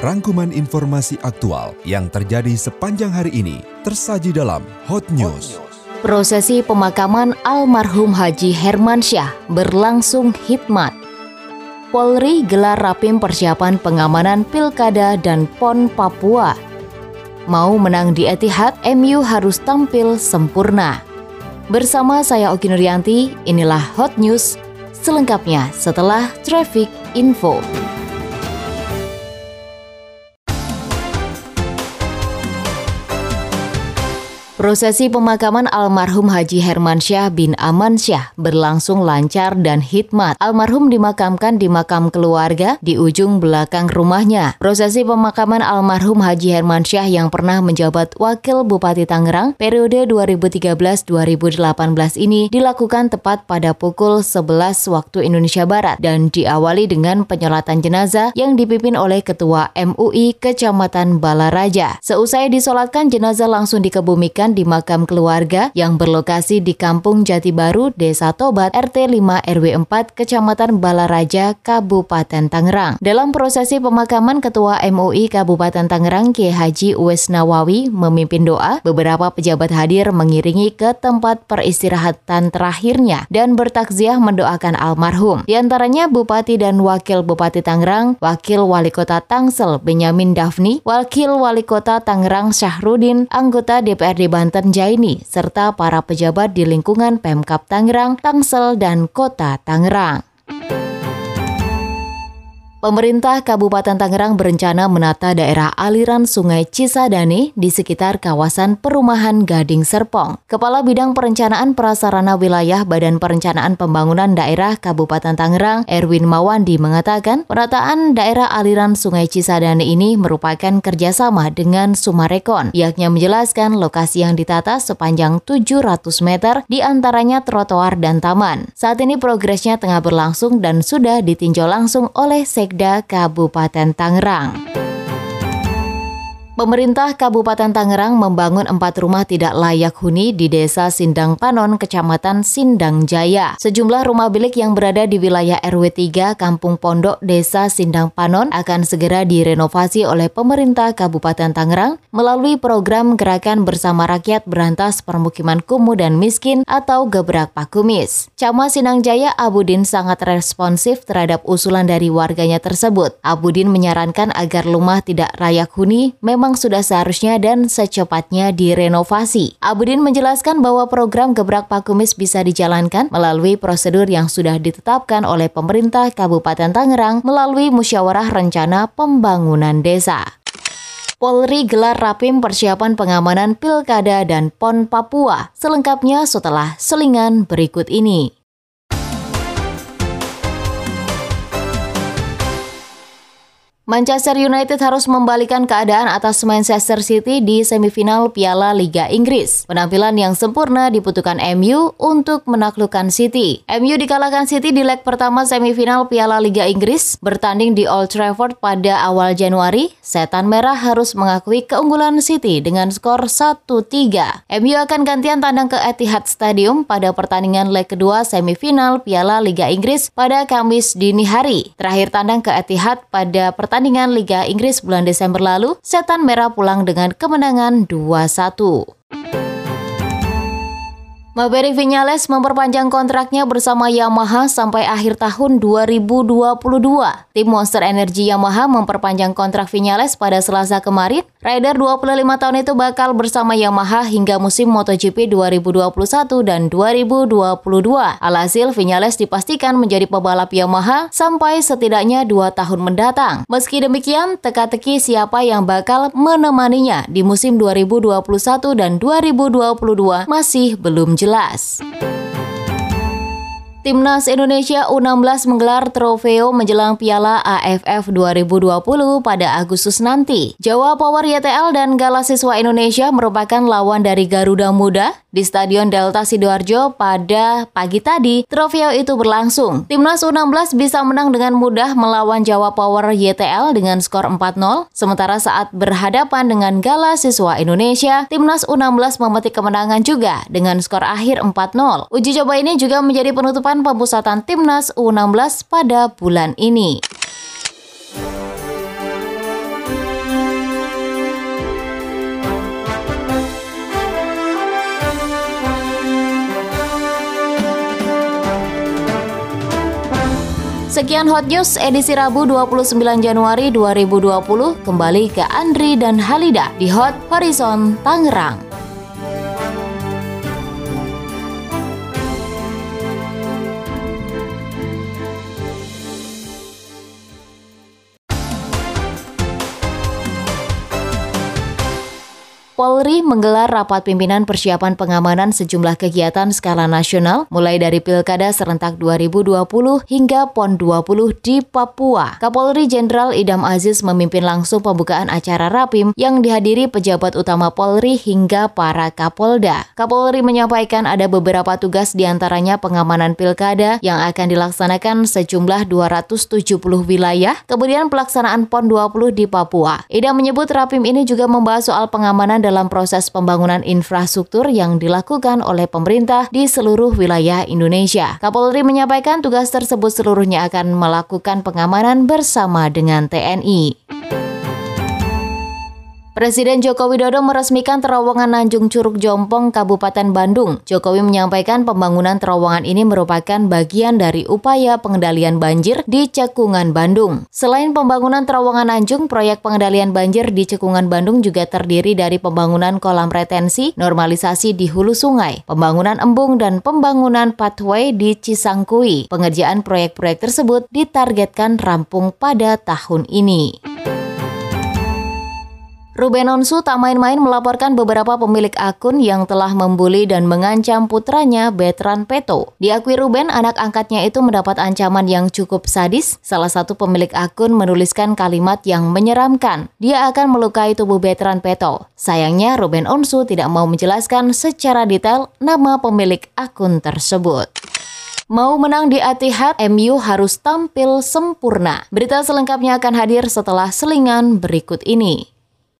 Rangkuman informasi aktual yang terjadi sepanjang hari ini tersaji dalam Hot News. Prosesi pemakaman almarhum Haji Hermansyah berlangsung hikmat. Polri gelar rapim persiapan pengamanan Pilkada dan PON Papua. Mau menang di Etihad, MU harus tampil sempurna. Bersama saya Oki Nuryanti, inilah Hot News selengkapnya setelah Traffic Info. Prosesi pemakaman almarhum Haji Hermansyah bin Amansyah berlangsung lancar dan hikmat. Almarhum dimakamkan di makam keluarga di ujung belakang rumahnya. Prosesi pemakaman almarhum Haji Hermansyah yang pernah menjabat Wakil Bupati Tangerang periode 2013-2018 ini dilakukan tepat pada pukul 11 waktu Indonesia Barat dan diawali dengan penyolatan jenazah yang dipimpin oleh Ketua MUI Kecamatan Balaraja. Seusai disolatkan jenazah langsung dikebumikan di makam keluarga yang berlokasi di Kampung Jati Baru, Desa Tobat, RT 5 RW 4, Kecamatan Balaraja, Kabupaten Tangerang. Dalam prosesi pemakaman Ketua MUI Kabupaten Tangerang, Kiai Haji Uwes Nawawi memimpin doa, beberapa pejabat hadir mengiringi ke tempat peristirahatan terakhirnya dan bertakziah mendoakan almarhum. Di antaranya Bupati dan Wakil Bupati Tangerang, Wakil Wali Kota Tangsel Benyamin Dafni, Wakil Wali Kota Tangerang Syahrudin, anggota DPRD Banten Jaini, serta para pejabat di lingkungan Pemkap Tangerang, Tangsel, dan Kota Tangerang. Pemerintah Kabupaten Tangerang berencana menata daerah aliran Sungai Cisadane di sekitar kawasan perumahan Gading Serpong. Kepala Bidang Perencanaan Prasarana Wilayah Badan Perencanaan Pembangunan Daerah Kabupaten Tangerang, Erwin Mawandi mengatakan, penataan daerah aliran Sungai Cisadane ini merupakan kerjasama dengan Sumarekon, yakni menjelaskan lokasi yang ditata sepanjang 700 meter di antaranya trotoar dan taman. Saat ini progresnya tengah berlangsung dan sudah ditinjau langsung oleh Sekjen Sekda Kabupaten Tangerang. Pemerintah Kabupaten Tangerang membangun empat rumah tidak layak huni di Desa Sindang Panon, Kecamatan Sindang Jaya. Sejumlah rumah bilik yang berada di wilayah RW 3 Kampung Pondok Desa Sindang Panon akan segera direnovasi oleh pemerintah Kabupaten Tangerang melalui program Gerakan Bersama Rakyat Berantas Permukiman Kumuh dan Miskin atau Gebrak Pakumis. Camat Sindang Jaya Abudin sangat responsif terhadap usulan dari warganya tersebut. Abudin menyarankan agar rumah tidak layak huni memang memang sudah seharusnya dan secepatnya direnovasi. Abudin menjelaskan bahwa program Gebrak Pakumis bisa dijalankan melalui prosedur yang sudah ditetapkan oleh pemerintah Kabupaten Tangerang melalui musyawarah rencana pembangunan desa. Polri gelar rapim persiapan pengamanan Pilkada dan PON Papua. Selengkapnya setelah selingan berikut ini. Manchester United harus membalikan keadaan atas Manchester City di semifinal Piala Liga Inggris. Penampilan yang sempurna dibutuhkan MU untuk menaklukkan City. MU dikalahkan City di leg pertama semifinal Piala Liga Inggris bertanding di Old Trafford pada awal Januari. Setan Merah harus mengakui keunggulan City dengan skor 1-3. MU akan gantian tandang ke Etihad Stadium pada pertandingan leg kedua semifinal Piala Liga Inggris pada Kamis dini hari. Terakhir tandang ke Etihad pada pertandingan pertandingan Liga Inggris bulan Desember lalu, Setan Merah pulang dengan kemenangan 2-1. Maverick Vinales memperpanjang kontraknya bersama Yamaha sampai akhir tahun 2022. Tim Monster Energy Yamaha memperpanjang kontrak Vinales pada Selasa kemarin. Rider 25 tahun itu bakal bersama Yamaha hingga musim MotoGP 2021 dan 2022. Alhasil, Vinales dipastikan menjadi pebalap Yamaha sampai setidaknya dua tahun mendatang. Meski demikian, teka-teki siapa yang bakal menemaninya di musim 2021 dan 2022 masih belum jelas. Timnas Indonesia U16 menggelar trofeo menjelang Piala AFF 2020 pada Agustus nanti. Jawa Power YTL dan Gala Siswa Indonesia merupakan lawan dari Garuda Muda di Stadion Delta Sidoarjo pada pagi tadi. Trofeo itu berlangsung. Timnas U16 bisa menang dengan mudah melawan Jawa Power YTL dengan skor 4-0, sementara saat berhadapan dengan Gala Siswa Indonesia, Timnas U16 memetik kemenangan juga dengan skor akhir 4-0. Uji coba ini juga menjadi penutupan persiapan pemusatan timnas U16 pada bulan ini. Sekian Hot News edisi Rabu 29 Januari 2020. Kembali ke Andri dan Halida di Hot Horizon Tangerang. Polri menggelar rapat pimpinan persiapan pengamanan sejumlah kegiatan skala nasional mulai dari Pilkada serentak 2020 hingga PON 20 di Papua. Kapolri Jenderal Idam Aziz memimpin langsung pembukaan acara Rapim yang dihadiri pejabat utama Polri hingga para Kapolda. Kapolri menyampaikan ada beberapa tugas di antaranya pengamanan Pilkada yang akan dilaksanakan sejumlah 270 wilayah, kemudian pelaksanaan PON 20 di Papua. Idam menyebut Rapim ini juga membahas soal pengamanan dalam proses pembangunan infrastruktur yang dilakukan oleh pemerintah di seluruh wilayah Indonesia. Kapolri menyampaikan tugas tersebut seluruhnya akan melakukan pengamanan bersama dengan TNI. Presiden Joko Widodo meresmikan terowongan Nanjung Curug Jompong, Kabupaten Bandung. Jokowi menyampaikan pembangunan terowongan ini merupakan bagian dari upaya pengendalian banjir di Cekungan, Bandung. Selain pembangunan terowongan Nanjung, proyek pengendalian banjir di Cekungan, Bandung juga terdiri dari pembangunan kolam retensi, normalisasi di hulu sungai, pembangunan embung, dan pembangunan pathway di Cisangkui. Pengerjaan proyek-proyek tersebut ditargetkan rampung pada tahun ini. Ruben Onsu tak main-main melaporkan beberapa pemilik akun yang telah membuli dan mengancam putranya Betran Peto. Diakui Ruben, anak angkatnya itu mendapat ancaman yang cukup sadis. Salah satu pemilik akun menuliskan kalimat yang menyeramkan. Dia akan melukai tubuh Betran Peto. Sayangnya, Ruben Onsu tidak mau menjelaskan secara detail nama pemilik akun tersebut. Mau menang di Etihad, MU harus tampil sempurna. Berita selengkapnya akan hadir setelah selingan berikut ini.